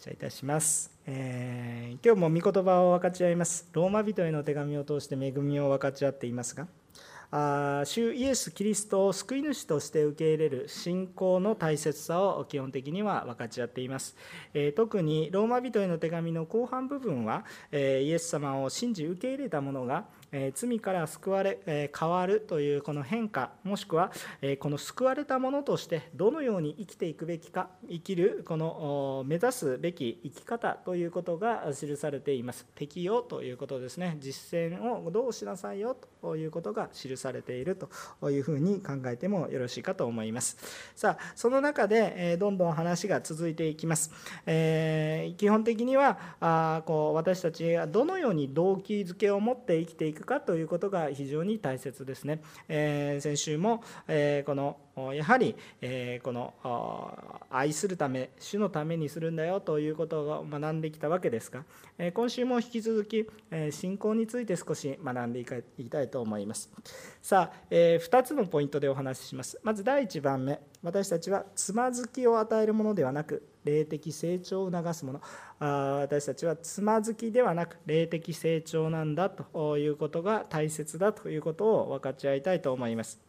謝いたします、えー、今日も御言葉を分かち合います。ローマ人への手紙を通して恵みを分かち合っていますがあ主イエス・キリストを救い主として受け入れる信仰の大切さを基本的には分かち合っています、えー、特にローマ人への手紙の後半部分は、えー、イエス様を信じ受け入れた者がえ罪から救われ、え変わるというこの変化もしくは、えこの救われたものとしてどのように生きていくべきか生きるこの目指すべき生き方ということが記されています。適用ということですね。実践をどうしなさいよということが記されているというふうに考えてもよろしいかと思います。さあその中で、えどんどん話が続いていきます、え基本的にはあこう私たちがどのように動機づけを持って生きていくくかということが非常に大切ですね。えー、先週も、えー、このやはり、えこの愛するため主のためにするんだよということを学んできたわけですが、え今週も引き続き、え信仰について少し学んでいきたいと思います。さあ、え2つのポイントでお話しします。まず第1番目。私たちはつまずきを与えるものではなく霊的成長を促すもの。あ私たちはつまずきではなく霊的成長なんだということが大切だということを分かち合いたいと思います。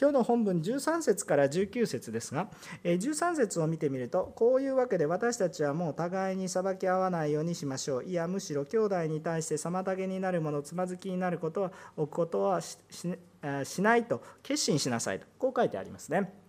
今日の本文13節から19節ですが13節を見てみるとこういうわけで私たちはもう互いに裁き合わないようにしましょう。いやむしろ兄弟に対して妨げになるものつまずきになることは置くことはしないと決心しなさいとこう書いてありますね。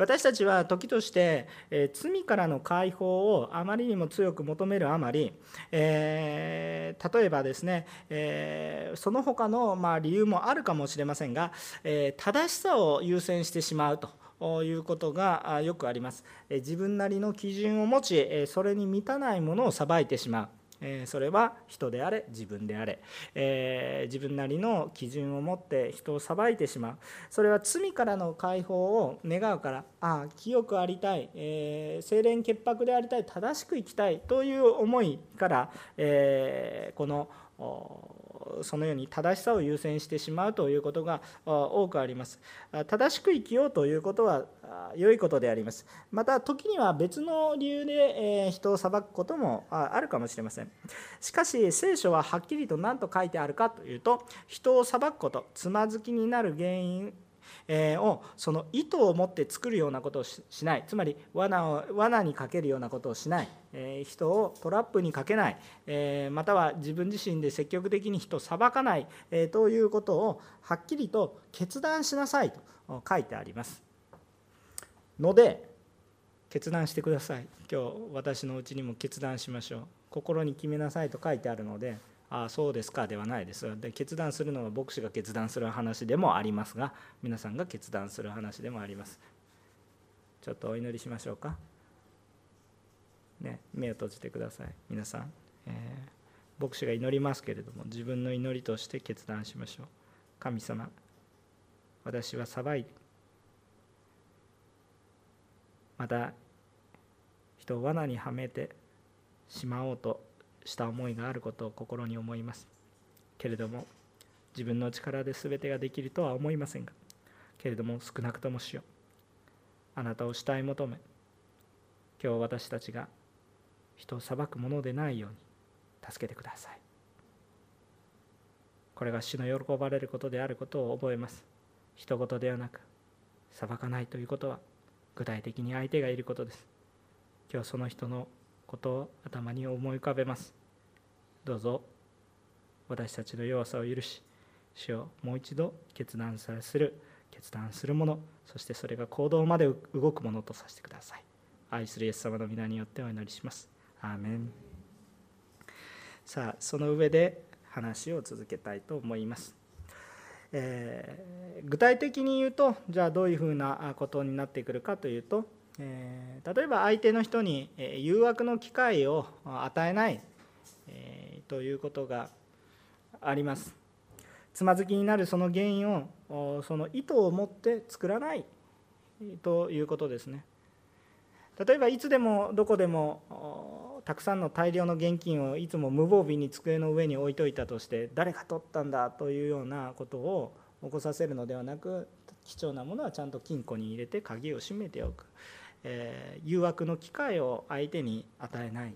私たちは時として、え罪からの解放をあまりにも強く求めるあまり、えー、例えばですね、えー、その他のま理由もあるかもしれませんが、え正しさを優先してしまうということがよくあります。自分なりの基準を持ち、それに満たないものを裁いてしまう。えそれは人であれ自分であれ、え自分なりの基準を持って人を裁いてしまう。それは罪からの解放を願うからああ清くありたい、えー、清廉潔白でありたい。正しく生きたい。という思いから、えこのそのように正しさを優先してしまうということが多くあります。正しく生きようということは良いことであります。また時には別の理由で人を裁くこともあるかもしれません。しかし聖書ははっきりと何と書いてあるかというと人を裁くことつまずきになる原因をその意図を持って作るようなことをしない。つまり罠を罠にかけるようなことをしない。人をトラップにかけない。または自分自身で積極的に人を裁かない。ということをはっきりと決断しなさいと書いてあります。ので決断してください。今日私のうちにも決断しましょう。心に決めなさいと書いてあるのであそうですかではないです。で決断するのは牧師が決断する話でもありますが皆さんが決断する話でもあります。ちょっとお祈りしましょうか。ね目を閉じてください。皆さん、えー、牧師が祈りますけれども自分の祈りとして決断しましょう。神様私は裁いまた人を罠にはめてしまおうとした思いがあることを心に思います。けれども自分の力で全てができるとは思いませんがけれども少なくともしよう。あなたを慕い求め今日私たちが人を裁くものでないように助けてください。これが主の喜ばれることであることを覚えます。人事ではなく裁かないということは具体的に相手がいることです。今日その人のことを頭に思い浮かべます。どうぞ。私たちの弱さを許し主をもう一度決断さする決断するものそしてそれが行動まで動くものとさせてください。愛するイエス様の皆によってお祈りします。アーメン。さあその上で話を続けたいと思います。えー、具体的に言うとじゃあどういうふうなことになってくるかというと、例えば相手の人に誘惑の機会を与えないえということがあります。つまずきになるその原因をその意図を持って作らないということですね。例えばいつでもどこでもたくさんの大量の現金をいつも無防備に机の上に置いといたとして誰が取ったんだというようなことを起こさせるのではなく貴重なものはちゃんと金庫に入れて鍵を閉めておく。えー、誘惑の機会を相手に与えない、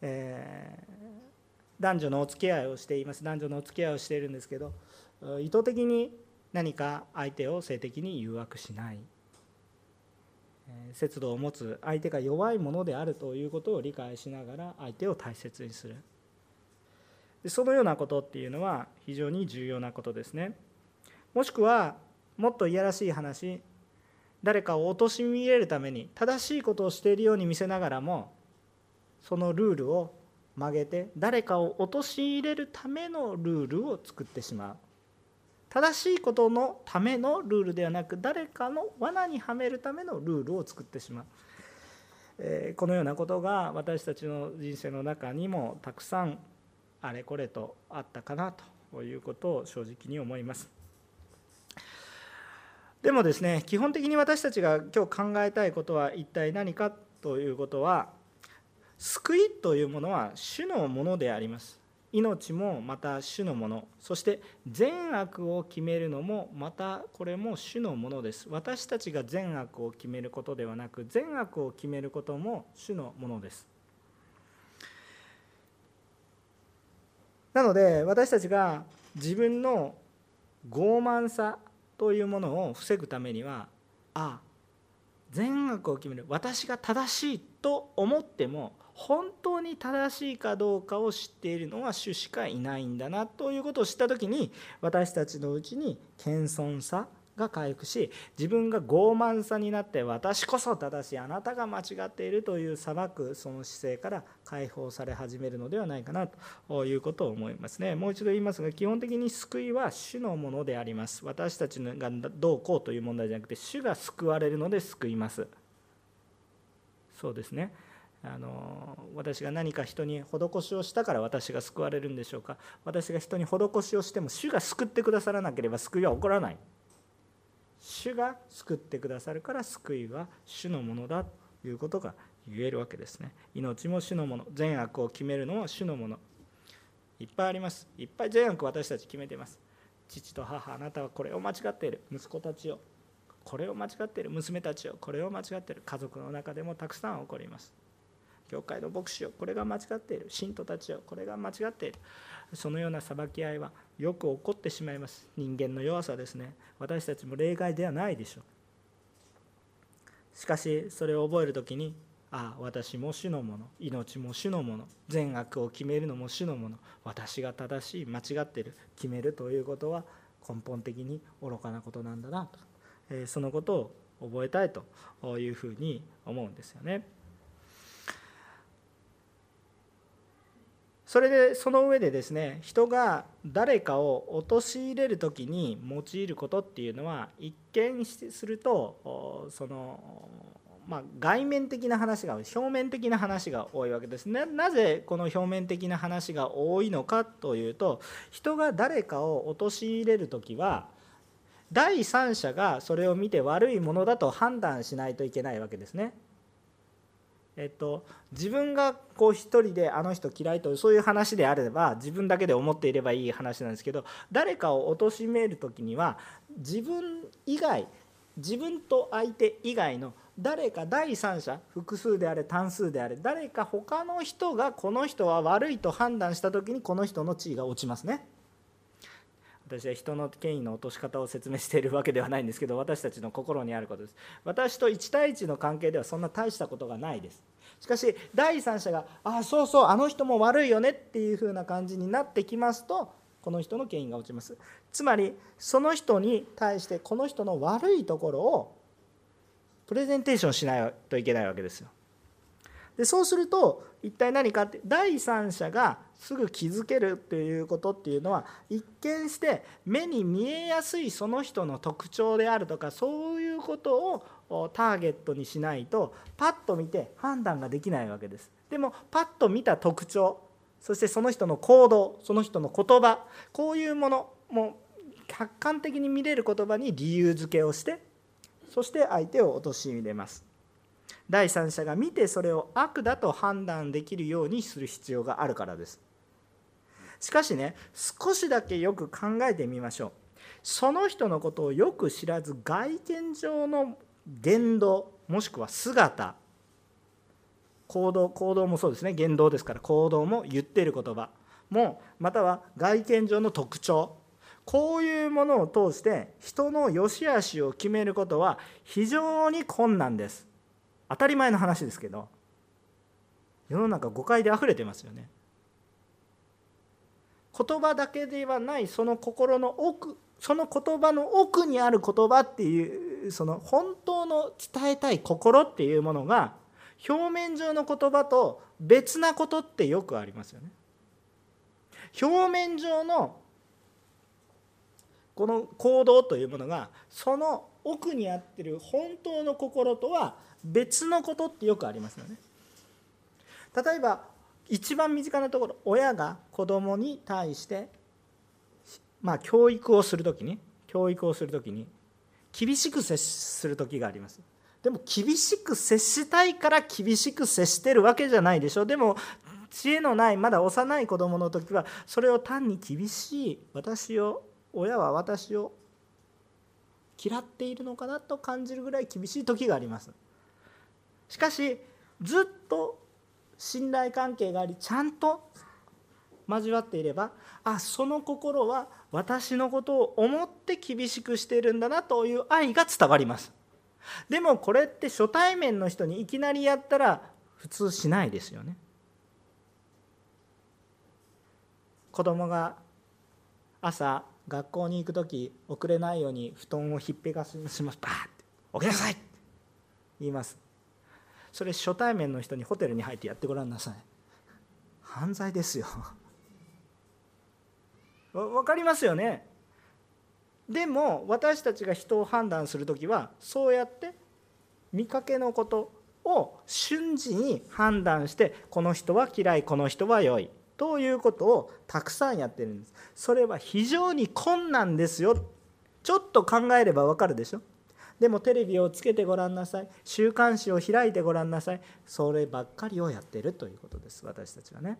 えー、男女のお付き合いをしています。男女のお付き合いをしているんですけど意図的に何か相手を性的に誘惑しない。節度を持つ相手が弱いものであるということを理解しながら相手を大切にする。そのようなことっていうのは非常に重要なことですね。もしくはもっといやらしい話。誰かを貶めれるために正しいことをしているように見せながらもそのルールを曲げて誰かを陥れるためのルールを作ってしまう。正しいことのためのルールではなく誰かの罠にはめるためのルールを作ってしまう、えこのようなことが私たちの人生の中にもたくさんあれこれとあったかなということを正直に思います。でもですね基本的に私たちが今日考えたいことは一体何かということは救いというものは主のものであります。命もまた主のもの。そして善悪を決めるのもまたこれも主のものです。私たちが善悪を決めることではなく善悪を決めることも主のものです。なので私たちが自分の傲慢さというものを防ぐためにはああ善悪を決める。私が正しいと思っても本当に正しいかどうかを知っているのは主しかいないんだなということを知った時に私たちのうちに謙遜さが回復し自分が傲慢さになって私こそ正しいあなたが間違っているという裁くその姿勢から解放され始めるのではないかなということを思いますね。もう一度言いますが基本的に救いは主のものであります。私たちがどうこうという問題じゃなくて主が救われるので救います。そうですね。あの私が何か人に施しをしたから私が救われるんでしょうか。私が人に施しをしても主が救ってくださらなければ救いは起こらない。主が救ってくださるから救いは主のものだということが言えるわけですね。命も主のもの。善悪を決めるのは主のもの。いっぱいあります。いっぱい善悪私たち決めてます。父と母あなたはこれを間違っている。息子たちを。これを間違っている。娘たちを。これを間違っている。家族の中でもたくさん起こります。教会の牧師をこれが間違っている。信徒たちをこれが間違っている。そのような裁き合いはよく起こってしまいます。人間の弱さですね。私たちも例外ではないでしょう。しかしそれを覚える時にああ私も主のもの命も主のもの善悪を決めるのも主のもの私が正しい間違っている決めるということは根本的に愚かなことなんだなと、えそのことを覚えたいというふうに思うんですよね。それでその上でですね人が誰かを陥れる時に用いることっていうのは一見するとその、まあ、外面的な話が表面的な話が多いわけですね。なぜこの表面的な話が多いのかというと人が誰かを陥れる時は第三者がそれを見て悪いものだと判断しないといけないわけですね。えっと、自分がこう一人であの人嫌いとそういう話であれば自分だけで思っていればいい話なんですけど誰かを貶める時には自分以外自分と相手以外の誰か第三者複数であれ単数であれ誰か他の人がこの人は悪いと判断した時にこの人の地位が落ちますね。私は人の権威の落とし方を説明しているわけではないんですけど私たちの心にあることです私と1対1の関係ではそんな大したことがないですしかし第三者が「ああそうそうあの人も悪いよね」っていう風な感じになってきますとこの人の権威が落ちます。つまりその人に対してこの人の悪いところをプレゼンテーションしないといけないわけですよ。でそうすると一体何かって第三者がすぐ気づけるっていうことっていうのは一見して目に見えやすいその人の特徴であるとかそういうことをターゲットにしないとパッと見て判断ができないわけです。でもパッと見た特徴そしてその人の行動その人の言葉こういうものも客観的に見れる言葉に理由付けをしてそして相手を陥れます。第三者が見てそれを悪だと判断できるようにする必要があるからです。しかしね少しだけよく考えてみましょう。その人のことをよく知らず外見上の言動もしくは姿。行動行動もそうですね。言動ですから行動も言っている言葉。もまたは外見上の特徴。こういうものを通して人の良し悪しを決めることは非常に困難です。当たり前の話ですけど。世の中誤解であふれてますよね。言葉だけではないその心の奥その言葉の奥にある言葉っていうその本当の伝えたい心っていうものが表面上の言葉と別なことってよくありますよね。表面上のこの行動というものがその奥にあってる本当の心とは別のことってよくありますよね。例えば一番身近なところ親が子供に対してまあ教育をする時に教育をする時に厳しく接する時があります。でも厳しく接したいから厳しく接してるわけじゃないでしょうでも知恵のないまだ幼い子供の時はそれを単に厳しい私を親は私を嫌っているのかなと感じるぐらい厳しい時がありますしかしずっと信頼関係がありちゃんと交わっていればあその心は私のことを思って厳しくしているんだなという愛が伝わります。でもこれって初対面の人にいきなりやったら普通しないですよね。子供が朝学校に行く時遅れないように布団をひっぺがします。バーって「起きなさい!」って言います。それ初対面の人にホテルに入ってやってごらんなさい。犯罪ですよ。わかりますよね。でも私たちが人を判断する時はそうやって見かけのことを瞬時に判断してこの人は嫌いこの人は良いということをたくさんやってるんです。それは非常に困難ですよ。ちょっと考えればわかるでしょ。でもテレビをつけてごらんなさい。週刊誌を開いてごらんなさい。そればっかりをやってるということです私たちはね。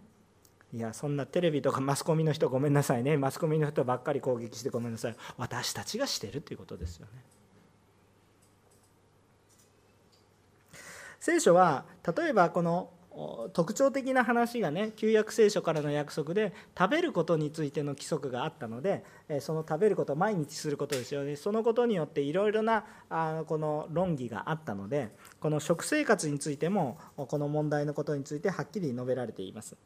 いやそんなテレビとかマスコミの人ごめんなさいね。マスコミの人ばっかり攻撃してごめんなさい。私たちがしてるということですよね。聖書は例えばこの特徴的な話がね旧約聖書からの約束で食べることについての規則があったのでその食べること毎日することですよね。そのことによっていろいろなあこの論議があったのでこの食生活についてもこの問題のことについてはっきり述べられています。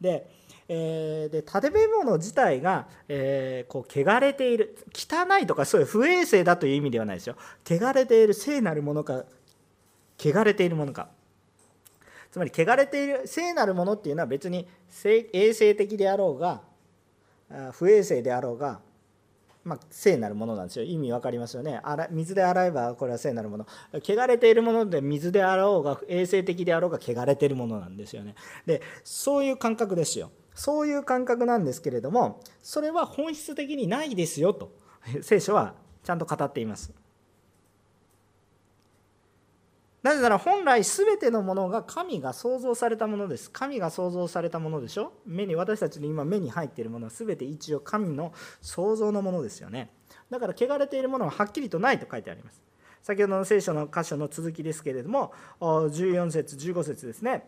で,、えー、で建物自体が、えー、こう汚れている汚いとかそういう不衛生だという意味ではないですよ。汚れている聖なるものか汚れているものか。つまり汚れている聖なるものっていうのは別に衛生的であろうが不衛生であろうがまあ、聖なるものなんですよ。意味わかりますよね。水で洗えばこれは聖なるもの。汚れているもので水で洗おうが衛生的であろうが汚れているものなんですよね。でそういう感覚ですよ。そういう感覚なんですけれどもそれは本質的にないですよと。聖書はちゃんと語っています。なぜなら本来全てのものが神が創造されたものです。神が創造されたものでしょ？目に私たちの今目に入っているものは全て一応神の創造のものですよね。だから汚れているものははっきりとないと書いてあります。先ほどの聖書の箇所の続きですけれども14節15節ですね。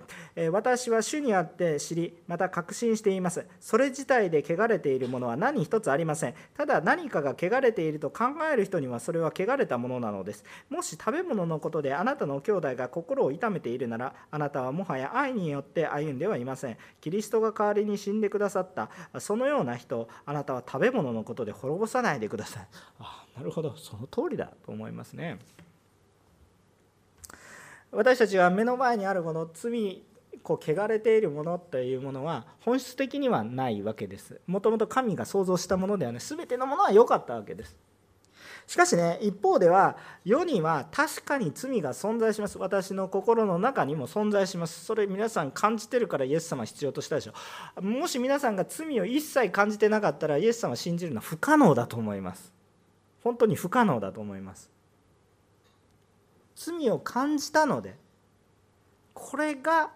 私は主にあって知りまた確信しています。それ自体で汚れているものは何一つありません。ただ何かが汚れていると考える人にはそれは汚れたものなのです。もし食べ物のことであなたの兄弟が心を痛めているならあなたはもはや愛によって歩んではいません。キリストが代わりに死んでくださった。そのような人あなたは食べ物のことで滅ぼさないでください。なるほど。その通りだと思いますね。私たちは目の前にあるこの罪こう汚れているものというものは本質的にはないわけです。もともと神が創造したものではない。全てのものは良かったわけです。しかしね一方では世には確かに罪が存在します。私の心の中にも存在します。それ皆さん感じてるからイエス様必要としたでしょ。もし皆さんが罪を一切感じてなかったらイエス様を信じるのは不可能だと思います。本当に不可能だと思います。罪を感じたのでこれが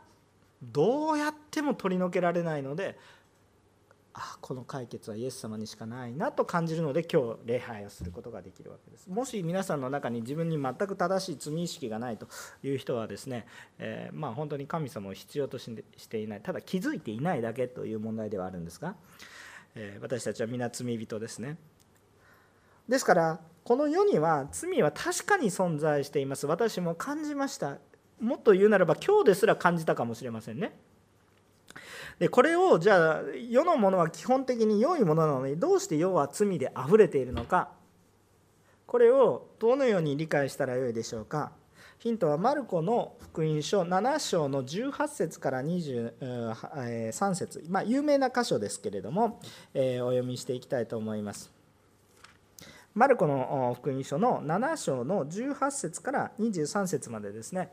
どうやっても取り除けられないのであこの解決はイエス様にしかないなと感じるので今日礼拝をすることができるわけです。もし皆さんの中に自分に全く正しい罪意識がないという人はですね、えー、まあ本当に神様を必要としていないただ気づいていないだけという問題ではあるんですが、えー、私たちは皆罪人ですね。ですからこの世には罪は確かに存在しています。私も感じました。もっと言うならば今日ですら感じたかもしれませんね。でこれをじゃあ世のものは基本的に良いものなのにどうして世は罪であふれているのか。これをどのように理解したらよいでしょうか。ヒントはマルコの福音書7章の18節から23節。まあ有名な箇所ですけれども、えー、お読みしていきたいと思います。マルコの福音書の7章の18節から23節までですね。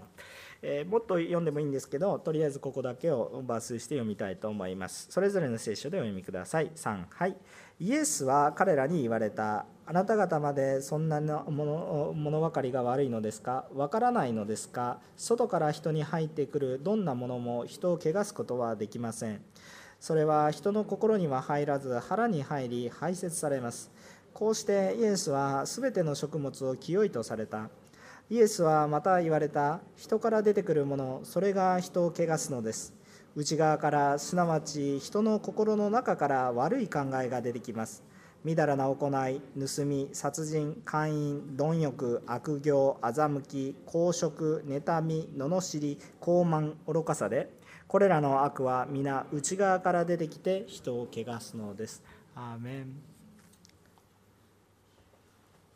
えー、もっと読んでもいいんですけどとりあえずここだけを抜粋して読みたいと思います。それぞれの聖書でお読みください。3はい。イエスは彼らに言われた。あなた方までそんなもの物分かりが悪いのですか？わからないのですか？外から人に入ってくるどんなものも人を汚すことはできません。それは人の心には入らず腹に入り排泄されます。こうしてイエスはすべての食物を清いとされた。イエスはまた言われた。人から出てくるものそれが人を汚すのです。内側からすなわち人の心の中から悪い考えが出てきます。みだらな行い盗み殺人姦淫貪欲悪行欺き公職妬み罵り傲慢愚かさでこれらの悪は皆内側から出てきて人を汚すのです。アーメン。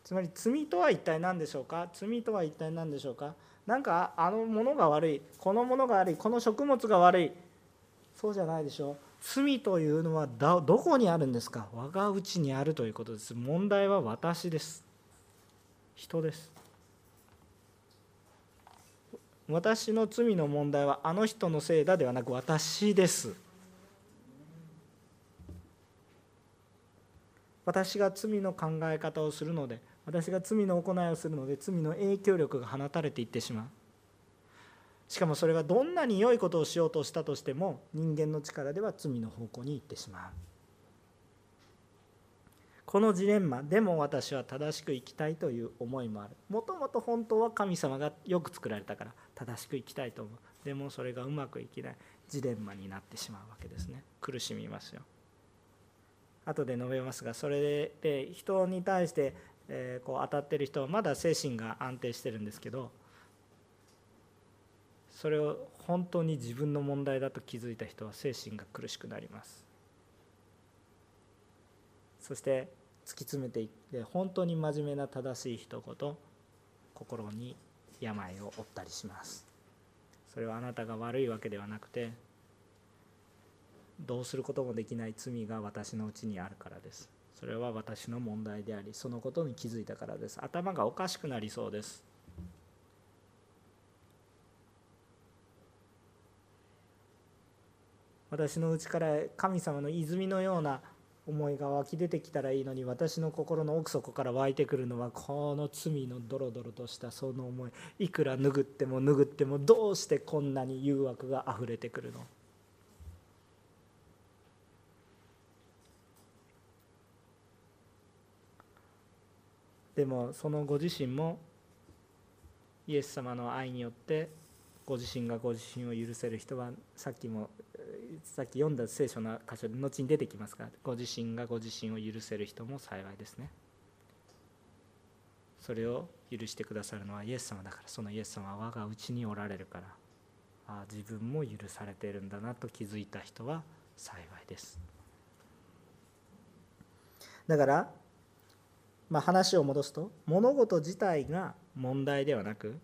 つまり罪とは一体何でしょうか？罪とは一体何でしょうか？なんかあのものが悪い。このものが悪い。この食物が悪い。そうじゃないでしょう。罪というのはどこにあるんですか？我が内にあるということです。問題は私です。人です。私の罪の問題はあの人のせいだではなく私です。私が罪の考え方をするので私が罪の行いをするので罪の影響力が放たれていってしまう。しかもそれがどんなに良いことをしようとしたとしても人間の力では罪の方向に行ってしまう。このジレンマでも私は正しく生きたいという思いもある。もともと本当は神様がよく作られたから正しく生きたいと思う。でもそれがうまくいきない。ジレンマになってしまうわけですね。苦しみますよ。後で述べますがそれで人に対してえー、こう当たってる人はまだ精神が安定してるんですけどそれを本当に自分の問題だと気づいた人は精神が苦しくなります。そして突き詰めていって本当に真面目な正しい一言心に病を負ったりします。それはあなたが悪いわけではなくてどうすることもできない罪が私のうちにあるからです。それは私の問題でありそのことに気づいたからです。頭がおかしくなりそうです。私のうちから神様の泉のような思いが湧き出てきたらいいのに私の心の奥底から湧いてくるのはこの罪のドロドロとしたその思い。いくら拭っても拭ってもどうしてこんなに誘惑があふれてくるの？でもそのご自身もイエス様の愛によってご自身がご自身を許せる人はさっきもさっき読んだ聖書の箇所で後に出てきますがご自身がご自身を許せる人も幸いですね。それを許してくださるのはイエス様だからそのイエス様は我がうちにおられるからああ自分も許されているんだなと気づいた人は幸いです。だからまあ、話を戻すと物事自体が問題ではなく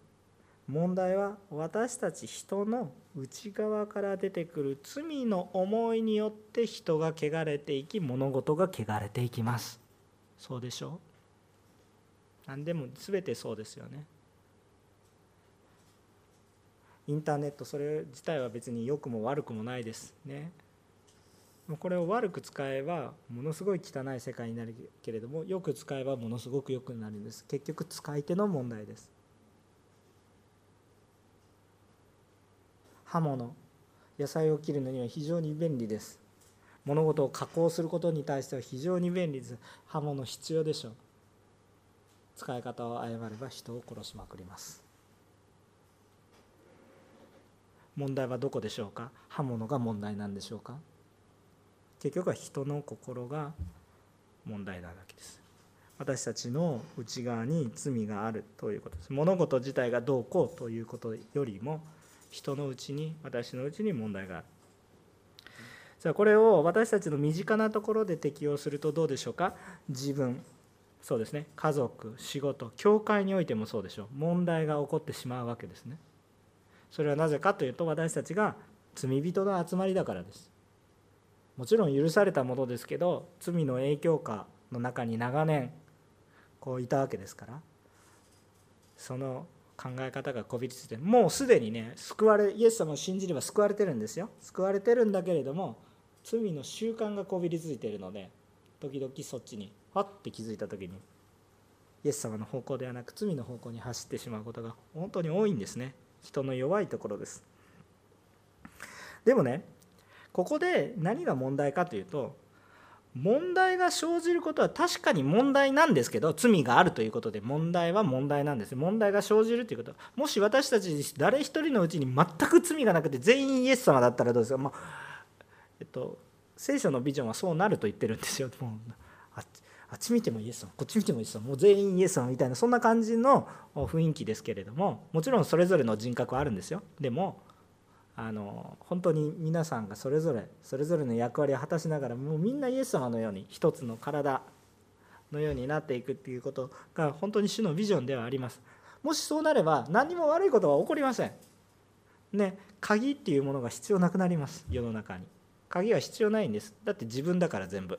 問題は私たち人の内側から出てくる罪の思いによって人が汚れていき物事が汚れていきます。そうでしょ？う何でも全てそうですよね。インターネットそれ自体は別に良くも悪くもないですね。これを悪く使えばものすごい汚い世界になるけれどもよく使えばものすごく良くなるんです。結局使い手の問題です。刃物。野菜を切るのには非常に便利です。物事を加工することに対しては非常に便利です。刃物必要でしょう。使い方を誤れば人を殺しまくります。問題はどこでしょうか？刃物が問題なんでしょうか？結局は人の心が問題なわけです。私たちの内側に罪があるということです。物事自体がどうこうということよりも人のうちに私のうちに問題がある。じゃあこれを私たちの身近なところで適用するとどうでしょうか？自分。そうですね。家族仕事教会においてもそうでしょう。問題が起こってしまうわけですね。それはなぜかというと私たちが罪人の集まりだからです。もちろん許されたものですけど罪の影響下の中に長年こういたわけですからその考え方がこびりついてもうすでにね救われイエス様を信じれば救われてるんですよ。救われてるんだけれども罪の習慣がこびりついてるので時々そっちにはって気づいた時にイエス様の方向ではなく罪の方向に走ってしまうことが本当に多いんですね。人の弱いところです。でもねここで何が問題かというと問題が生じることは確かに問題なんですけど罪があるということで問題は問題なんです。問題が生じるということ。もし私たち誰一人のうちに全く罪がなくて全員イエス様だったらどうですか、まあ、えっと、聖書のビジョンはそうなると言ってるんですよ。もうああっち見てもイエス様こっち見てもイエス様もう全員イエス様みたいなそんな感じの雰囲気ですけれどももちろんそれぞれの人格はあるんですよ。でもあの本当に皆さんがそれぞれそれぞれの役割を果たしながらもうみんなイエス様のように一つの体のようになっていくっていうことが本当に主のビジョンではあります。もしそうなれば何にも悪いことは起こりません。ね鍵っていうものが必要なくなります世の中に。鍵は必要ないんです。だって自分だから全部。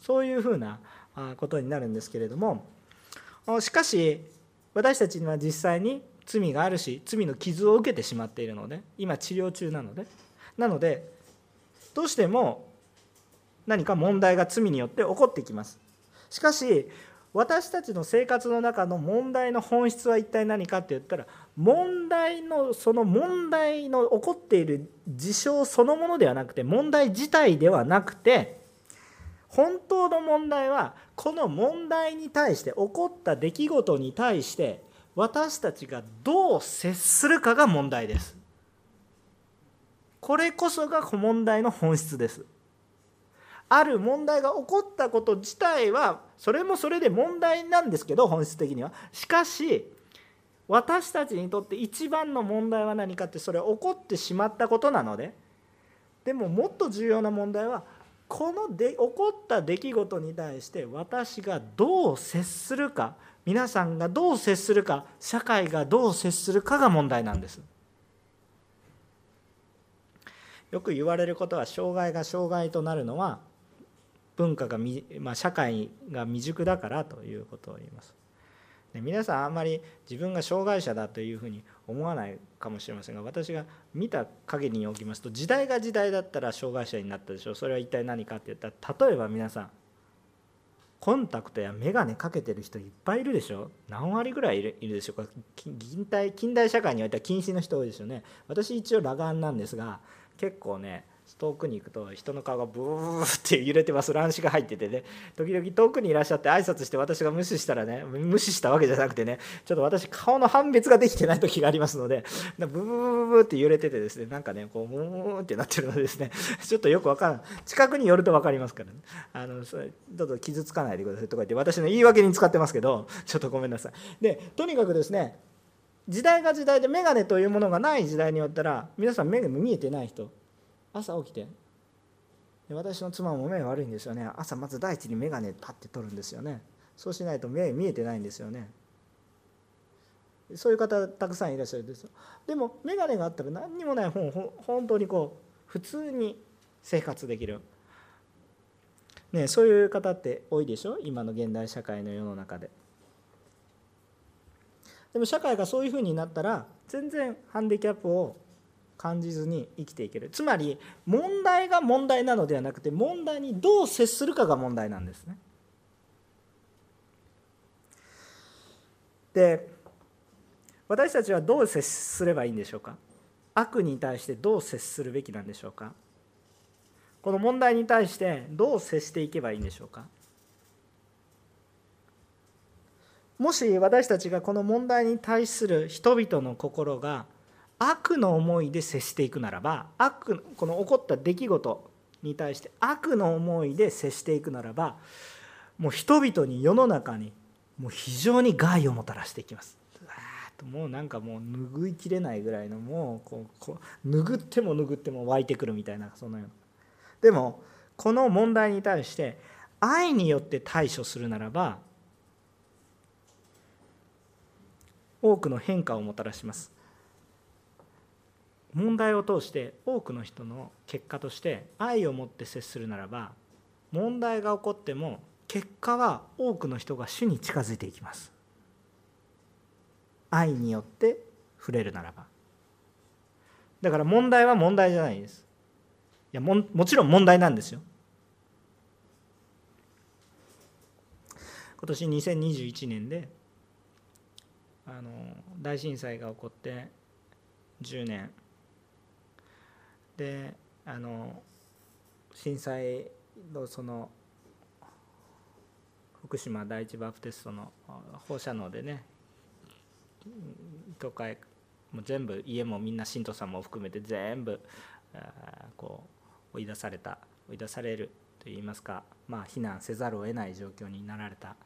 そういうふうなことになるんですけれどもしかし私たちには実際に罪があるし罪の傷を受けてしまっているので今治療中なので。なのでどうしても何か問題が罪によって起こってきます。しかし私たちの生活の中の問題の本質は一体何かって言ったら問題のその問題の起こっている事象そのものではなくて問題自体ではなくて本当の問題はこの問題に対して起こった出来事に対して私たちがどう接するかが問題です。これこそが問題の本質です。ある問題が起こったこと自体はそれもそれで問題なんですけど本質的には。しかし私たちにとって一番の問題は何かってそれは起こってしまったことなのででももっと重要な問題はこので起こった出来事に対して私がどう接するか皆さんがどう接するか社会がどう接するかが問題なんです。よく言われることは障害が障害となるのは文化が、まあ、社会が未熟だからということを言います。で皆さんあんまり自分が障害者だというふうに思わないかもしれませんが私が見た限りにおきますと時代が時代だったら障害者になったでしょう。それは一体何かって言ったら例えば皆さんコンタクトや眼鏡かけてる人いっぱいいるでしょ何割ぐらいいるでしょうか。近代近代社会においては禁止の人多いですよね。私一応裸眼なんですが結構ね遠くに行くと人の顔がブーって揺れてます。乱視が入っててね。時々遠くにいらっしゃって挨拶して私が無視したらね無視したわけじゃなくてね。ちょっと私顔の判別ができてない時がありますのでブーブブーって揺れててですねなんかねこうブーってなってるのでですね。ちょっとよくわからん。近くに寄ると分かりますからね。あのそれどうぞ傷つかないでくださいとか言って私の言い訳に使ってますけどちょっとごめんなさい。でとにかくですね時代が時代で眼鏡というものがない時代によったら皆さん目が見えてない人。朝起きて。私の妻も目悪いんですよね。朝まず第一に眼鏡パッて取るんですよね。そうしないと目見えてないんですよね。そういう方たくさんいらっしゃるんですよ。でも眼鏡があったら何にもない本本当にこう普通に生活できる、ね、そういう方って多いでしょ？今の現代社会の世の中で。でも社会がそういうふうになったら全然ハンディキャップを感じずに生きていける。つまり問題が問題なのではなくて問題にどう接するかが問題なんですね。で私たちはどう接すればいいんでしょうか？悪に対してどう接するべきなんでしょうか？この問題に対してどう接していけばいいんでしょうか？もし私たちがこの問題に対する人々の心が悪の思いで接していくならば悪この起こった出来事に対して悪の思いで接していくならばもう人々に世の中にもう非常に害をもたらしていきます。もうなんかもう拭いきれないぐらいのもうこうこう拭っても拭っても湧いてくるみたいなそのようなでもこの問題に対して愛によって対処するならば多くの変化をもたらします問題を通して多くの人の結果として愛を持って接するならば問題が起こっても結果は多くの人が主に近づいていきます。愛によって触れるならば。だから問題は問題じゃないです。いやももちろん問題なんですよ。今年2021年であの大震災が起こって10年。であの震災のその福島第一バプテストの放射能でね教会も全部家もみんな信徒さんも含めて全部こう追い出された追い出されるといいますか、まあ、避難せざるを得ない状況になられた、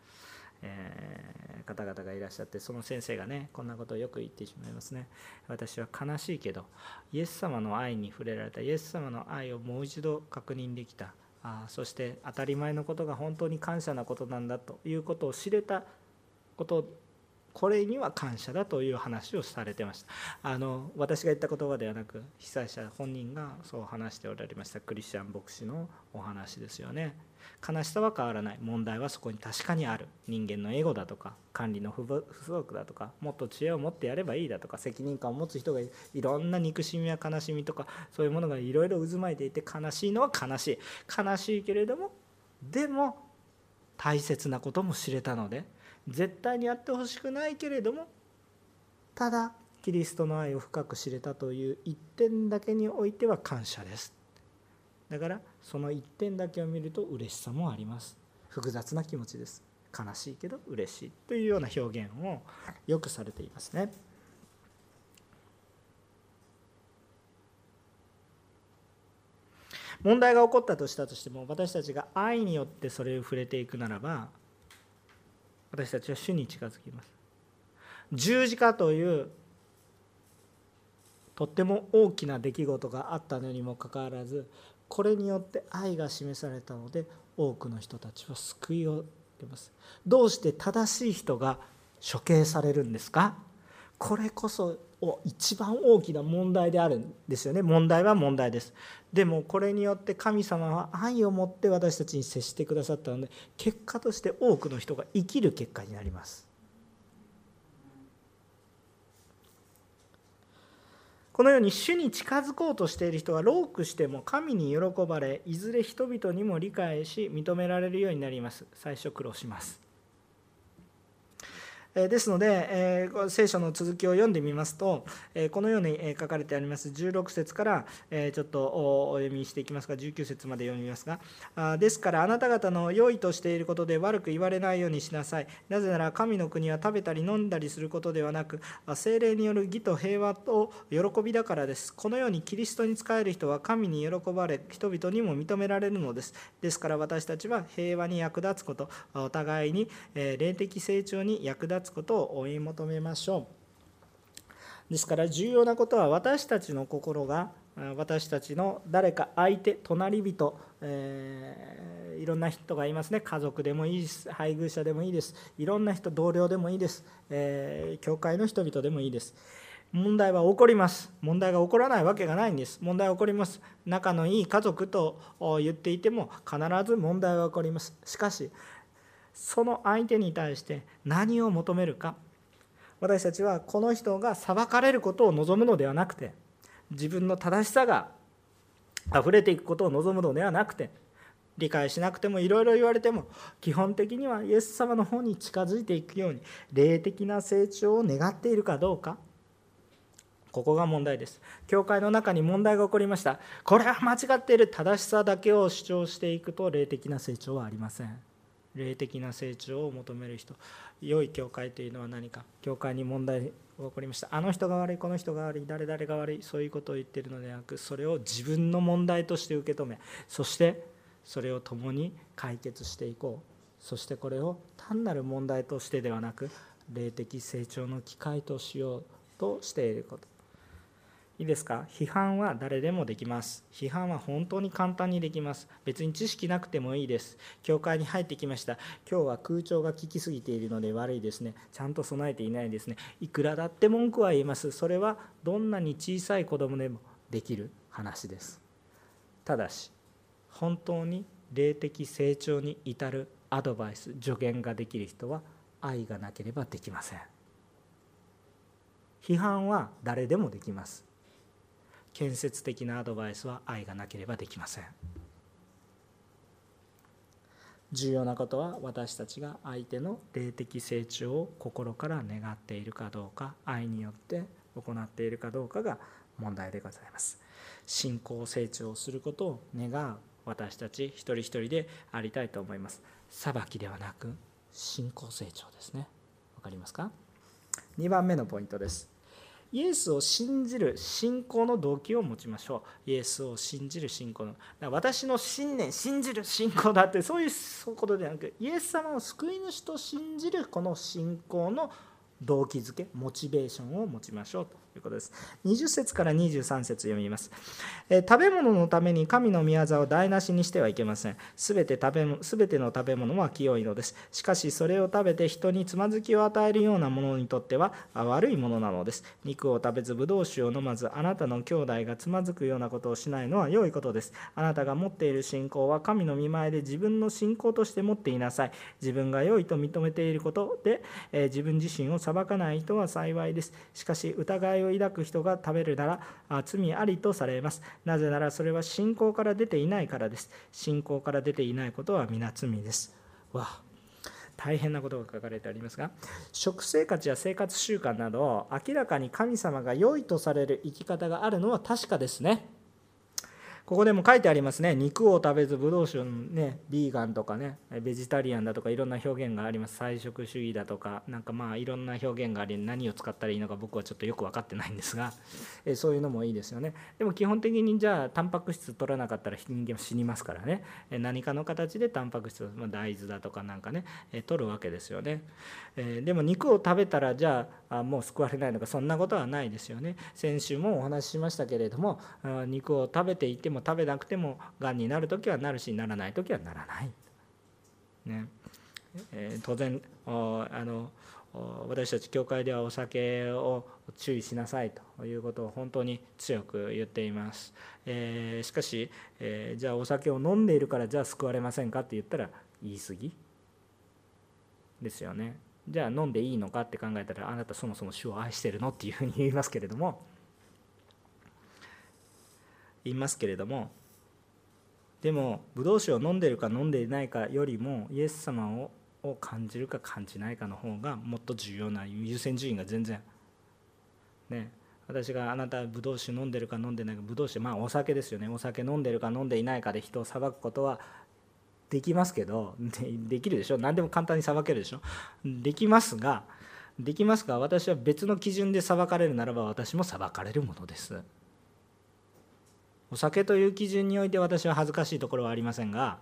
えー、方々がいらっしゃってその先生がねこんなことをよく言ってしまいますね。私は悲しいけどイエス様の愛に触れられたイエス様の愛をもう一度確認できた。あそして当たり前のことが本当に感謝なことなんだということを知れたことこれには感謝だという話をされてました。あの私が言った言葉ではなく被災者本人がそう話しておられました。クリスチャン牧師のお話ですよね。悲しさは変わらない。問題はそこに確かにある。人間のエゴだとか管理の不足だとかもっと知恵を持ってやればいいだとか責任感を持つ人がいろんな憎しみや悲しみとかそういうものがいろいろ渦巻いていて悲しいのは悲しい。悲しいけれどもでも大切なことも知れたので絶対にやってほしくないけれどもただキリストの愛を深く知れたという一点だけにおいては感謝です。だからその一点だけを見ると嬉しさもあります。複雑な気持ちです。悲しいけど嬉しいというような表現をよくされていますね。問題が起こったとしたとしても私たちが愛によってそれを触れていくならば私たちは主に近づきます。十字架というとっても大きな出来事があったのにもかかわらずこれによって愛が示されたので多くの人たちは救いを受けます。どうして正しい人が処刑されるんですか？これこそ一番大きな問題であるんですよね。問題は問題です。でもこれによって神様は愛を持って私たちに接してくださったので結果として多くの人が生きる結果になります。このように主に近づこうとしている人はロークしても神に喜ばれいずれ人々にも理解し認められるようになります。最初苦労します。ですので、え聖書の続きを読んでみますと、えこのように書かれてあります。16節から、えちょっとお読みしていきますが19節まで読みますがあですからあなた方の良いとしていることで悪く言われないようにしなさい。なぜなら神の国は食べたり飲んだりすることではなく精霊による義と平和と喜びだからです。このようにキリストに仕える人は神に喜ばれ人々にも認められるのです。ですから私たちは平和に役立つことお互いに霊的成長に役立つつことを追い求めましょう。ですから重要なことは私たちの心が私たちの誰か相手隣人、えー、いろんな人がいますね。家族でもいいです。配偶者でもいいです。いろんな人同僚でもいいです、えー、教会の人々でもいいです。問題は起こります。問題が起こらないわけがないんです。問題は起こります。仲のいい家族と言っていても必ず問題は起こります。しかしその相手に対して何を求めるか。私たちはこの人が裁かれることを望むのではなくて自分の正しさが溢れていくことを望むのではなくて理解しなくてもいろいろ言われても基本的にはイエス様の方に近づいていくように霊的な成長を願っているかどうか。ここが問題です。教会の中に問題が起こりました。これは間違っている。正しさだけを主張していくと霊的な成長はありません。霊的な成長を求める人。良い教会というのは何か。教会に問題が起こりました。あの人が悪いこの人が悪い誰々が悪いそういうことを言ってるのではなくそれを自分の問題として受け止めそしてそれを共に解決していこう。そしてこれを単なる問題としてではなく霊的成長の機会としようとしていること。いいですか？批判は誰でもできます。批判は本当に簡単にできます。別に知識なくてもいいです。教会に入ってきました。今日は空調が効きすぎているので悪いですね。ちゃんと備えていないですね。いくらだって文句は言えます。それはどんなに小さい子供でもできる話です。ただし本当に霊的成長に至るアドバイス助言ができる人は愛がなければできません。批判は誰でもできます。建設的なアドバイスは愛がなければできません。重要なことは私たちが相手の霊的成長を心から願っているかどうか愛によって行っているかどうかが問題でございます。信仰成長することを願う私たち一人一人でありたいと思います。裁きではなく信仰成長ですね。わかりますか？2番目のポイントです。イエスを信じる信仰の動機を持ちましょう。イエスを信じる信仰の。私の信念信じる信仰だってそういうことではなくイエス様を救い主と信じるこの信仰の動機づけモチベーションを持ちましょうと。いうことです。20節から23節読みます。え食べ物のために神の御業を台無しにしてはいけません。すべて食べ全ての食べ物は清いのです。しかしそれを食べて人につまずきを与えるようなものにとっては悪いものなのです。肉を食べず、ぶどう酒を飲まず、あなたの兄弟がつまずくようなことをしないのは良いことです。あなたが持っている信仰は神の見前で自分の信仰として持っていなさい。自分が良いと認めていることで、え自分自身を裁かない人は幸いです。しかし疑いを抱く人が食べるなら罪ありとされます。なぜならそれは信仰から出ていないからです。信仰から出ていないことは皆罪です。わ大変なことが書かれてありますが食生活や生活習慣など明らかに神様が良いとされる生き方があるのは確かですね。ここでも書いてありますね。肉を食べずブドウ酒ねビーガンとかねベジタリアンだとかいろんな表現があります。菜食主義だとかなんかまあいろんな表現があり何を使ったらいいのか僕はちょっとよく分かってないんですがえそういうのもいいですよね。でも基本的にじゃあタンパク質取らなかったら人間は死にますからね。何かの形でタンパク質、まあ、大豆だとかなんかね取るわけですよね。えでも肉を食べたらじゃあもう救われないのかそんなことはないですよね。先週もお話ししましたけれども肉を食べていても食べなくてもがんになる時はなるしならない時はならない。ね。えー、当然あの私たち教会ではお酒を注意しなさいということを本当に強く言っています、えー、しかし、えー、じゃあお酒を飲んでいるからじゃあ救われませんかって言ったら言い過ぎ？ですよね。じゃあ飲んでいいのかって考えたらあなたそもそも主を愛してるの？っていうふうに言いますけれども。いますけれどもでもブドウ酒を飲んでるか飲んでいないかよりもイエス様をを感じるか感じないかの方がもっと重要な優先順位が全然ね私があなたブドウ酒飲んでるか飲んでないかブドウ酒まあお酒ですよね。お酒飲んでるか飲んでいないかで人を裁くことはできますけどできるでしょ？何でも簡単に裁けるでしょ？できますができますが私は別の基準で裁かれるならば私も裁かれるものです。お酒という基準において私は恥ずかしいところはありませんが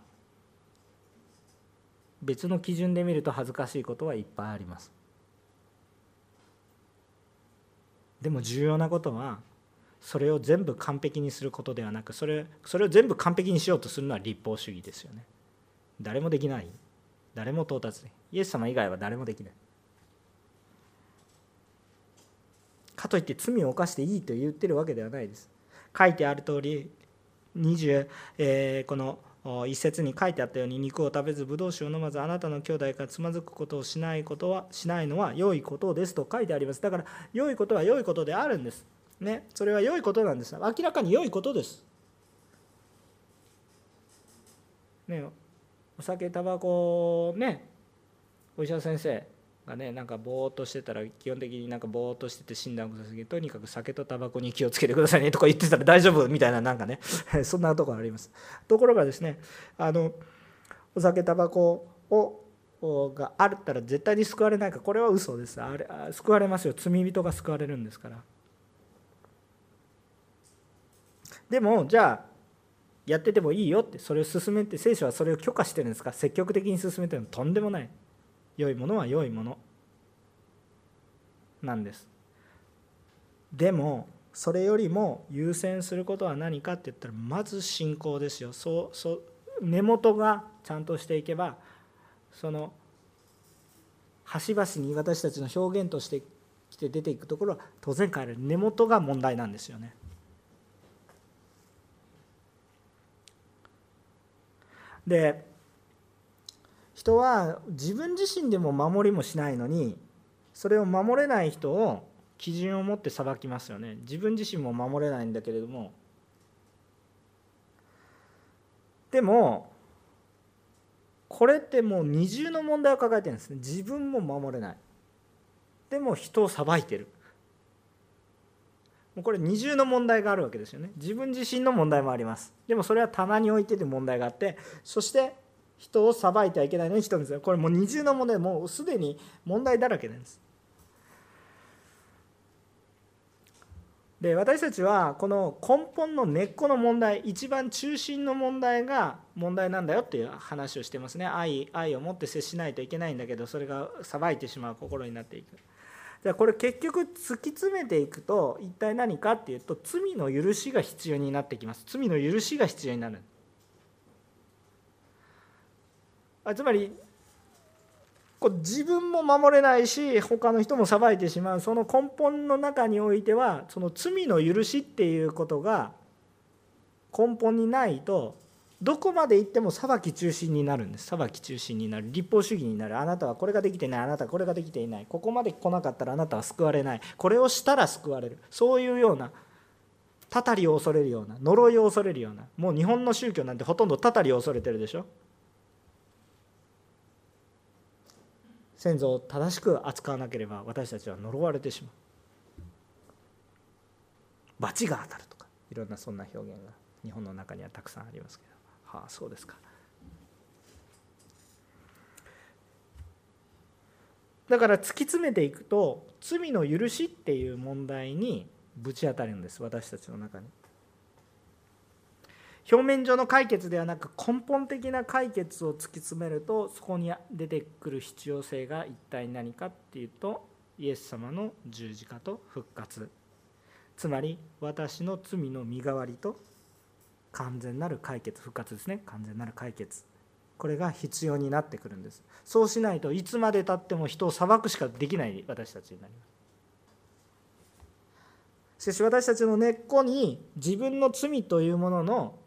別の基準で見ると恥ずかしいことはいっぱいあります。でも重要なことはそれを全部完璧にすることではなくそれそれを全部完璧にしようとするのは立法主義ですよね。誰もできない。誰も到達でイエス様以外は誰もできない。かといって罪を犯していいと言ってるわけではないです。書いてある通り20、えー、この一節に書いてあったように肉を食べずブドウ酒を飲まずあなたの兄弟がつまずくことをしないことはしないのは良いことですと書いてあります。だから良いことは良いことであるんです。ね。それは良いことなんです。明らかに良いことです。ねお酒タバコねお医者先生。がねなんかぼーっとしてたら基本的になんかぼーっとしてて診断をさせてとにかく酒とタバコに気をつけてくださいねとか言ってたら大丈夫みたいななんかね そんなところあります。ところがですねあのお酒タバコをがあったら絶対に救われないかこれは嘘です。あれ救われますよ。罪人が救われるんですから。でもじゃあやっててもいいよってそれを進めて聖書はそれを許可してるんですか？積極的に進めてるのとんでもない。良いものは良いもの。なんです。でもそれよりも優先することは何かって言ったらまず信仰ですよ。そうそう根元がちゃんとしていけばその端々に私たちの表現としてきて出ていくところは当然変える。根元が問題なんですよね。で人は自分自身でも守りもしないのにそれを守れない人を基準を持って裁きますよね。自分自身も守れないんだけれども。でもこれってもう二重の問題を抱えてるんですね。自分も守れない。でも人を裁いてる。もうこれ二重の問題があるわけですよね。自分自身の問題もあります。でもそれは棚に置いてて問題があってそして人を裁いてはいけないのに人ですよこれもう二重の問題もうすでに問題だらけなんです。で私たちはこの根本の根っこの問題一番中心の問題が問題なんだよっていう話をしてますね。愛愛を持って接しないといけないんだけどそれが裁いてしまう心になっていく。じゃあこれ結局突き詰めていくと一体何かっていうと罪の許しが必要になってきます。罪の許しが必要になるあつまりこう自分も守れないし他の人も裁いてしまう。その根本の中においてはその罪の許しっていうことが根本にないとどこまで行っても裁き中心になるんです。裁き中心になる。立法主義になる。あなたはこれができてない。あなたはこれができていない。ここまで来なかったらあなたは救われない。これをしたら救われる。そういうようなたたりを恐れるような呪いを恐れるようなもう日本の宗教なんてほとんどたたりを恐れてるでしょ。先祖を正しく扱わなければ私たちは呪われてしまう。罰が当たるとかいろんなそんな表現が日本の中にはたくさんありますけど。はあそうですか。だから突き詰めていくと罪の許しっていう問題にぶち当たるんです私たちの中に。表面上の解決ではなく根本的な解決を突き詰めるとそこに出てくる必要性が一体何かっていうとイエス様の十字架と復活。つまり私の罪の身代わりと完全なる解決復活ですね。完全なる解決。これが必要になってくるんです。そうしないといつまでたっても人を裁くしかできない私たちになります。しかし私たちの根っこに自分の罪というものの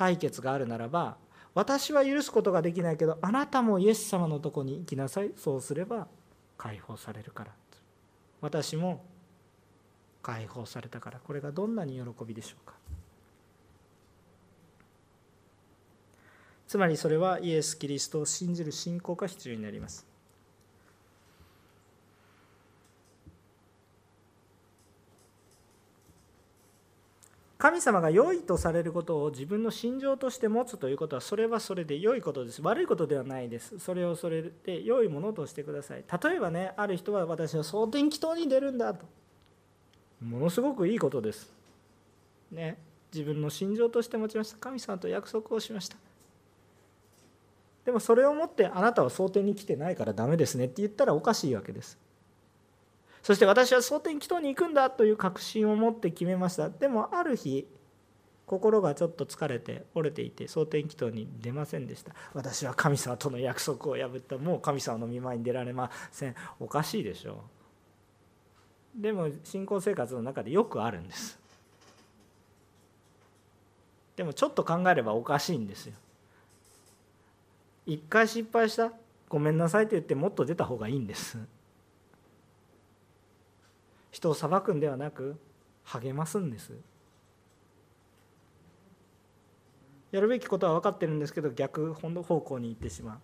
解決があるならば私は許すことができないけどあなたもイエス様のとこに行きなさい。そうすれば解放されるから。私も解放されたから。これがどんなに喜びでしょうか。つまりそれはイエス・キリストを信じる信仰が必要になります。神様が良いとされることを自分の心情として持つということはそれはそれで良いことです。悪いことではないです。それをそれで良いものとしてください。例えばねある人は私は蒼天祈祷に出るんだと。ものすごくいいことです。ね。自分の心情として持ちました。神様と約束をしました。でもそれをもってあなたは蒼天に来てないからダメですねって言ったらおかしいわけです。そして私は蒼天祈祷に行くんだという確信を持って決めました。でもある日心がちょっと疲れて折れていて蒼天祈祷に出ませんでした。私は神様との約束を破った。もう神様の見舞いに出られません。おかしいでしょう。でも信仰生活の中でよくあるんです。でもちょっと考えればおかしいんですよ。一回失敗した。ごめんなさいと言ってもっと出た方がいいんです。人を裁くんではなく励ますんです。やるべきことは分かってるんですけど逆方向に行ってしまう。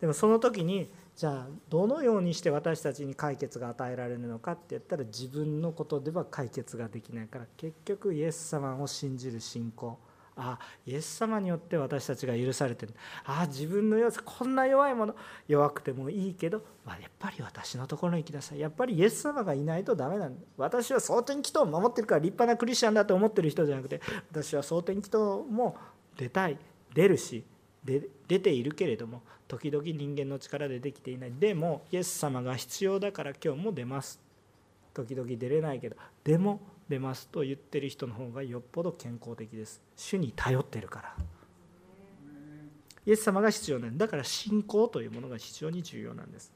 でもその時にじゃあどのようにして私たちに解決が与えられるのかって言ったら自分のことでは解決ができないから結局イエス様を信じる信仰。あイエス様によって私たちが許されてる。あ自分の弱さこんな弱いもの弱くてもいいけど、まあ、やっぱり私のところに来なさい。やっぱりイエス様がいないとダメなんだ。私は蒼天祈祷を守ってるから立派なクリスチャンだと思ってる人じゃなくて私は蒼天祈祷も出たい。出るしで出ているけれども時々人間の力でできていない。でもイエス様が必要だから今日も出ます。時々出れないけどでも出ますと言ってる人の方がよっぽど健康的です。主に頼ってるから。イエス様が必要なんだから信仰というものが非常に重要なんです。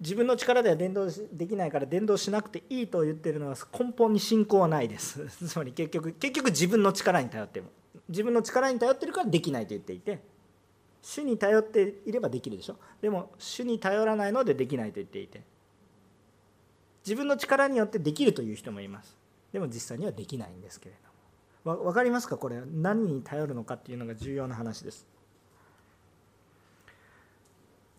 自分の力では伝道できないから伝道しなくていいと言ってるのは根本に信仰はないです。つまり結局結局自分の力に頼っても。自分の力に頼ってるからできないと言っていて主に頼っていればできるでしょ。でも主に頼らないのでできないと言っていて。自分の力によってできるという人もいます。でも実際にはできないんですけれども。分かりますか？これ何に頼るのかっていうのが重要な話です。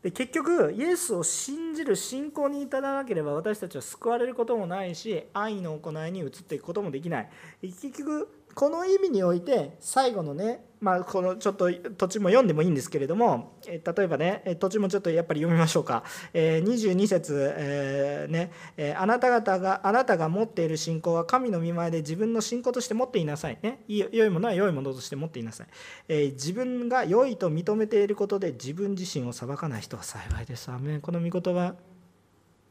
で結局イエスを信じる信仰に至らなければ私たちは救われることもないし愛の行いに移っていくこともできない。結局この意味において最後のねまあ、このちょっと土地も読んでもいいんですけれども、え例えばね土地もちょっとやっぱり読みましょうか、え22節、えー、ねえあなた方があなたが持っている信仰は神の見前で自分の信仰として持っていなさい。ね良いものは良いものとして持っていなさい、え、自分が良いと認めていることで自分自身を裁かない人は幸いです。アメこの御言葉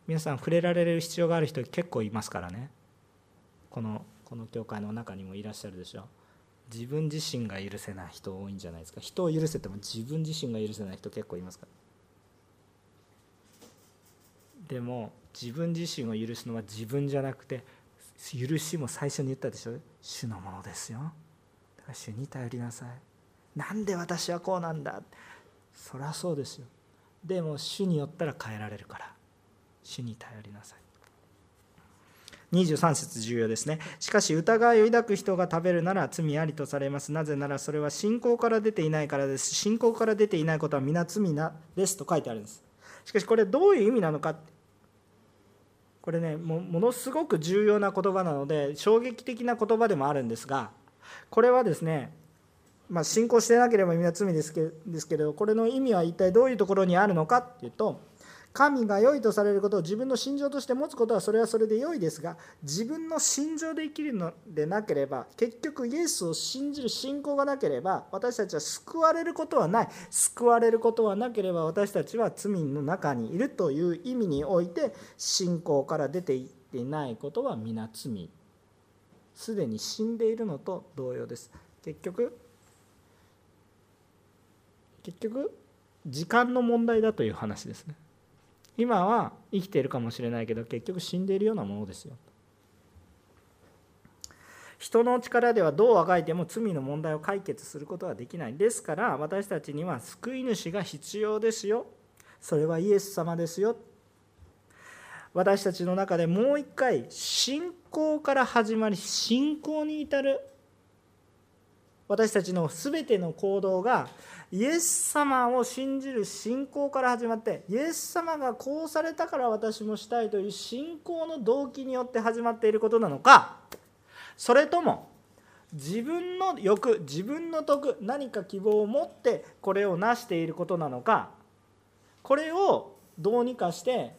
皆さん触れられる必要がある人結構いますからね。このこの教会の中にもいらっしゃるでしょ。う自分自身が許せない人多いんじゃないですか。人を許せても自分自身が許せない人結構いますか。らでも自分自身を許すのは自分じゃなくて許しも最初に言ったでしょ。主のものですよ。だから主に頼りなさい。なんで私はこうなんだ。そりゃそうですよ。でも主によったら変えられるから。主に頼りなさい。23節重要ですね。しかし疑いを抱く人が食べるなら罪ありとされます。なぜならそれは信仰から出ていないからです。信仰から出ていないことは皆罪なですと書いてあるんです。しかしこれどういう意味なのか。これねものすごく重要な言葉なので衝撃的な言葉でもあるんですがこれはですねまあ、信仰してなければ皆罪ですけですけどこれの意味は一体どういうところにあるのかっていうと神が良いとされることを自分の心情として持つことはそれはそれで良いですが自分の心情で生きるのでなければ結局イエスを信じる信仰がなければ私たちは救われることはない。救われることはなければ私たちは罪の中にいるという意味において信仰から出ていっていないことは皆罪。すでに死んでいるのと同様です。結局結局時間の問題だという話ですね。今は生きているかもしれないけど結局死んでいるようなものですよ。人の力ではどうあがいても罪の問題を解決することはできない。ですから私たちには救い主が必要ですよ。それはイエス様ですよ。私たちの中でもう一回信仰から始まり信仰に至る私たちの全ての行動がイエス様を信じる信仰から始まってイエス様がこうされたから私もしたいという信仰の動機によって始まっていることなのかそれとも自分の欲自分の徳何か希望を持ってこれを成していることなのかこれをどうにかして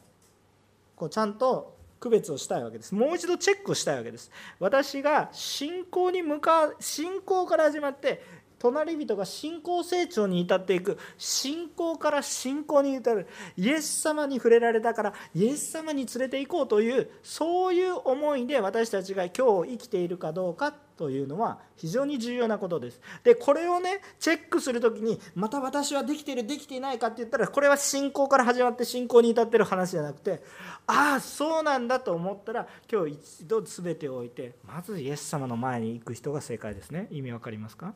こうちゃんと区別をしたいわけです。もう一度チェックをしたいわけです。私が信仰に向かう信仰から始まって隣人が信仰成長に至っていく。信仰から信仰に至る。イエス様に触れられたからイエス様に連れて行こうというそういう思いで私たちが今日生きているかどうかというのは非常に重要なことです。でこれをねチェックする時にまた私はできてるできていないかって言ったらこれは信仰から始まって信仰に至ってる話じゃなくてああそうなんだと思ったら今日一度全てを置いてまずイエス様の前に行く人が正解ですね。意味わかりますか？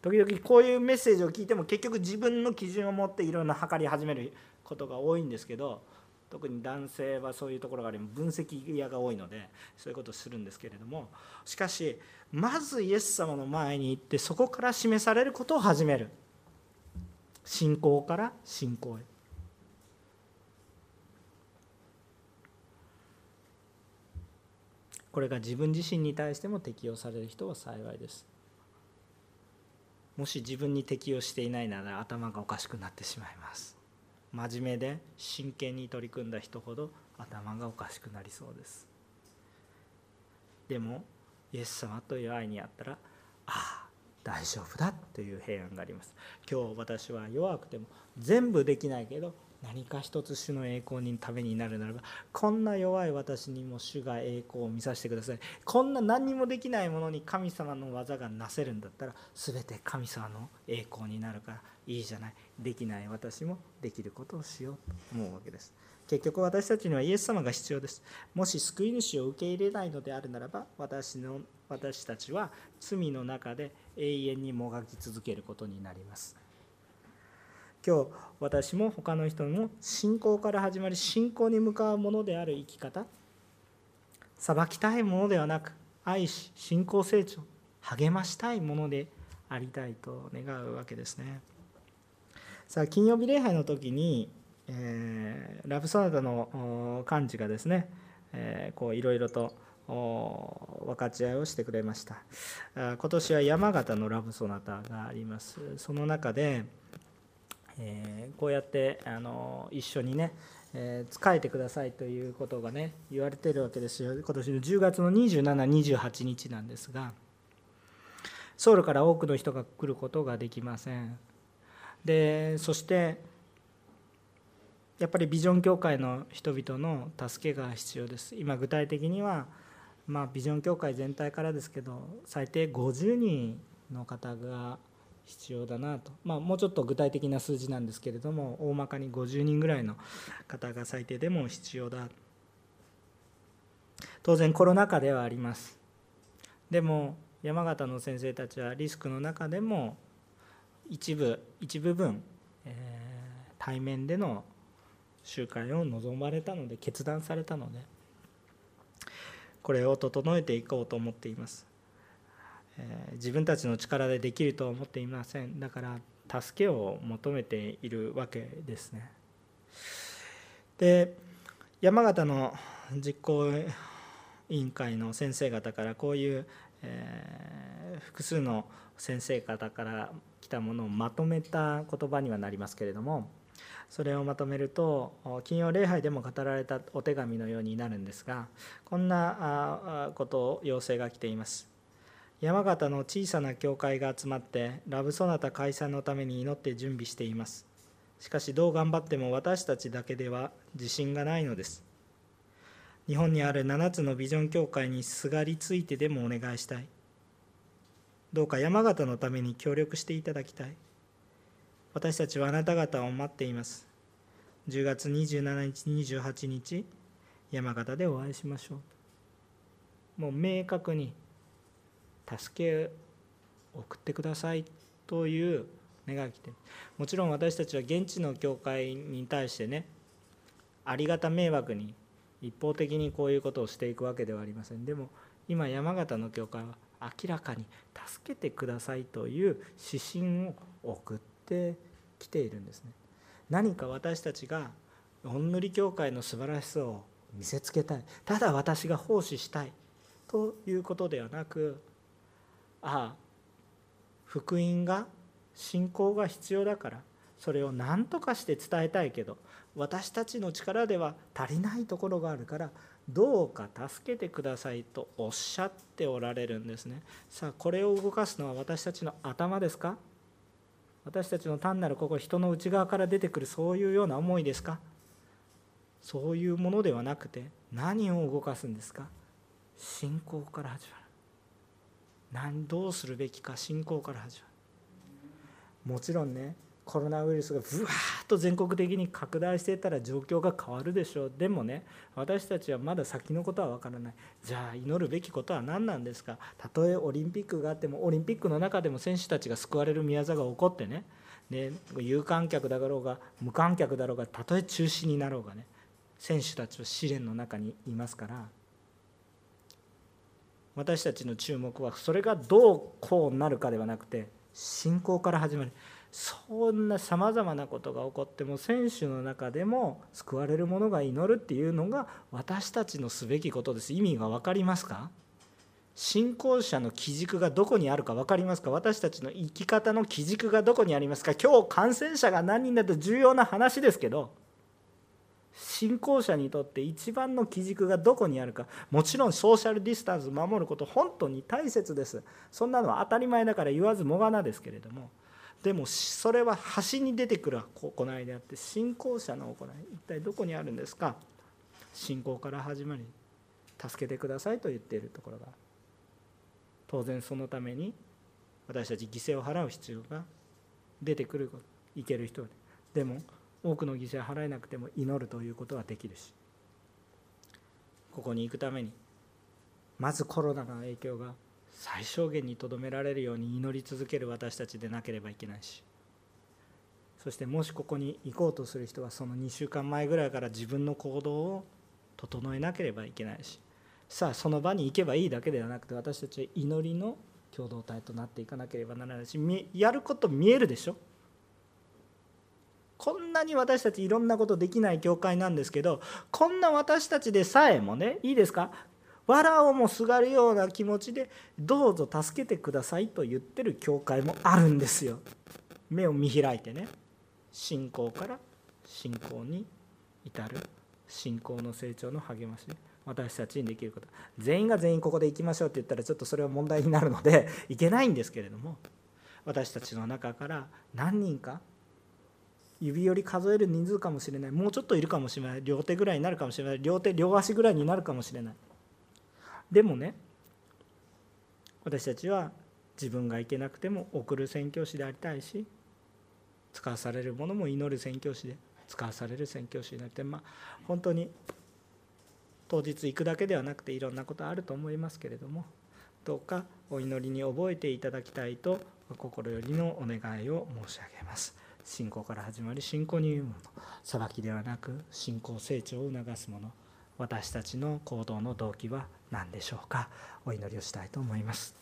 時々こういうメッセージを聞いても結局自分の基準を持っていろんな測り始めることが多いんですけど特に男性はそういうところがあり分析屋が多いのでそういうことをするんですけれどもしかしまずイエス様の前に行ってそこから示されることを始める。信仰から信仰へ。これが自分自身に対しても適用される人は幸いです。もし自分に適用していないなら頭がおかしくなってしまいます。真面目で真剣に取り組んだ人ほど頭がおかしくなりそうです。でもイエス様という愛にあったらああ大丈夫だという平安があります。今日私は弱くても全部できないけど何か一つ主の栄光にためになるならばこんな弱い私にも主が栄光を見させてください。こんな何にもできないものに神様の技がなせるんだったら全て神様の栄光になるからいいじゃない。できない私もできることをしようと思うわけです。結局私たちにはイエス様が必要です。もし救い主を受け入れないのであるならば私の私たちは罪の中で永遠にもがき続けることになります。今日私も他の人も信仰から始まり信仰に向かうものである生き方。裁きたいものではなく愛し信仰成長励ましたいものでありたいと願うわけですね。さあ金曜日礼拝の時に、えー、ラブソナタの幹事がですね、えー、こういろいろと分かち合いをしてくれました。今年は山形のラブソナタがあります。その中でえー、こうやってあの一緒にね、えー、仕えてくださいということがね言われてるわけですよ。今年の10月の2728日なんですがソウルから多くの人が来ることができません。でそしてやっぱりビジョン協会の人々の助けが必要です。今具体的にはまあビジョン協会全体からですけど最低50人の方が必要だなと、まあ、もうちょっと具体的な数字なんですけれども大まかに50人ぐらいの方が最低でも必要だ。当然コロナ禍ではあります。でも山形の先生たちはリスクの中でも一部一部分、えー、対面での集会を望まれたので決断されたのでこれを整えていこうと思っています。え自分たちの力でできるとは思っていません。だから助けを求めているわけですね。で山形の実行委員会の先生方からこういう、えー、複数の先生方から来たものをまとめた言葉にはなりますけれどもそれをまとめると金曜礼拝でも語られたお手紙のようになるんですがこんなことを要請が来ています。山形の小さな教会が集まってラブソナタ解散のために祈って準備しています。しかしどう頑張っても私たちだけでは自信がないのです。日本にある7つのビジョン協会にすがりついてでもお願いしたい。どうか山形のために協力していただきたい。私たちはあなた方を待っています。10月27日28日山形でお会いしましょう。もう明確に助けを送ってください。という願いが来てもちろん私たちは現地の教会に対してねありがた迷惑に一方的にこういうことをしていくわけではありません。でも今山形の教会は明らかに助けてくださいという指針を送ってきているんですね。何か私たちがおんぬり教会の素晴らしさを見せつけたい。ただ私が奉仕したいということではなくああ福音が信仰が必要だからそれを何とかして伝えたいけど私たちの力では足りないところがあるからどうか助けてくださいとおっしゃっておられるんですね。さあこれを動かすのは私たちの頭ですか？私たちの単なるここ人の内側から出てくるそういうような思いですか？そういうものではなくて何を動かすんですか？信仰から始まる。何どうするべきか信仰から始まる。もちろんねコロナウイルスがぶわーっと全国的に拡大していたら状況が変わるでしょう。でもね私たちはまだ先のことは分からない。じゃあ祈るべきことは何なんですか？たとえオリンピックがあってもオリンピックの中でも選手たちが救われる宮座が起こってね。で有観客だろうが無観客だろうがたとえ中止になろうがね選手たちは試練の中にいますから。私たちの注目はそれがどうこうなるかではなくて信仰から始まる。そんなさまざまなことが起こっても選手の中でも救われる者が祈るっていうのが私たちのすべきことです。意味が分かりますか？信仰者の基軸がどこにあるか分かりますか？私たちの生き方の基軸がどこにありますか？今日感染者が何人だと重要な話ですけど信仰者にとって一番の基軸がどこにあるか。もちろんソーシャルディスタンス守ること本当に大切です。そんなのは当たり前だから言わずもがなですけれどもでもそれは端に出てくる行いであって信仰者の行い一体どこにあるんですか？信仰から始まり助けてくださいと言っているところが当然そのために私たち犠牲を払う必要が出てくるいける人でも多くの犠牲を払えなくても祈るということはできるし。ここに行くためにまずコロナの影響が最小限にとどめられるように祈り続ける私たちでなければいけないし。そしてもしここに行こうとする人はその2週間前ぐらいから自分の行動を整えなければいけないし。さあその場に行けばいいだけではなくて私たちは祈りの共同体となっていかなければならないし。やること見えるでしょ？こんなに私たちいろんなことできない教会なんですけどこんな私たちでさえもねいいですか？笑おうもすがるような気持ちでどうぞ助けてくださいと言ってる教会もあるんですよ。目を見開いてね。信仰から信仰に至る。信仰の成長の励まし私たちにできること。全員が全員ここで行きましょうって言ったらちょっとそれは問題になるので いけないんですけれども私たちの中から何人か指折り数える人数かもしれない。もうちょっといるかもしれない。両手ぐらいになるかもしれない。両手両足ぐらいになるかもしれない。でもね私たちは自分が行けなくても送る宣教師でありたいし使わされるものも祈る宣教師で使わされる宣教師になってまあ本当に当日行くだけではなくていろんなことあると思いますけれどもどうかお祈りに覚えていただきたいと心よりのお願いを申し上げます。信仰から始まり信仰に言うもの。裁きではなく信仰成長を促すもの。私たちの行動の動機は何でしょうか？お祈りをしたいと思います。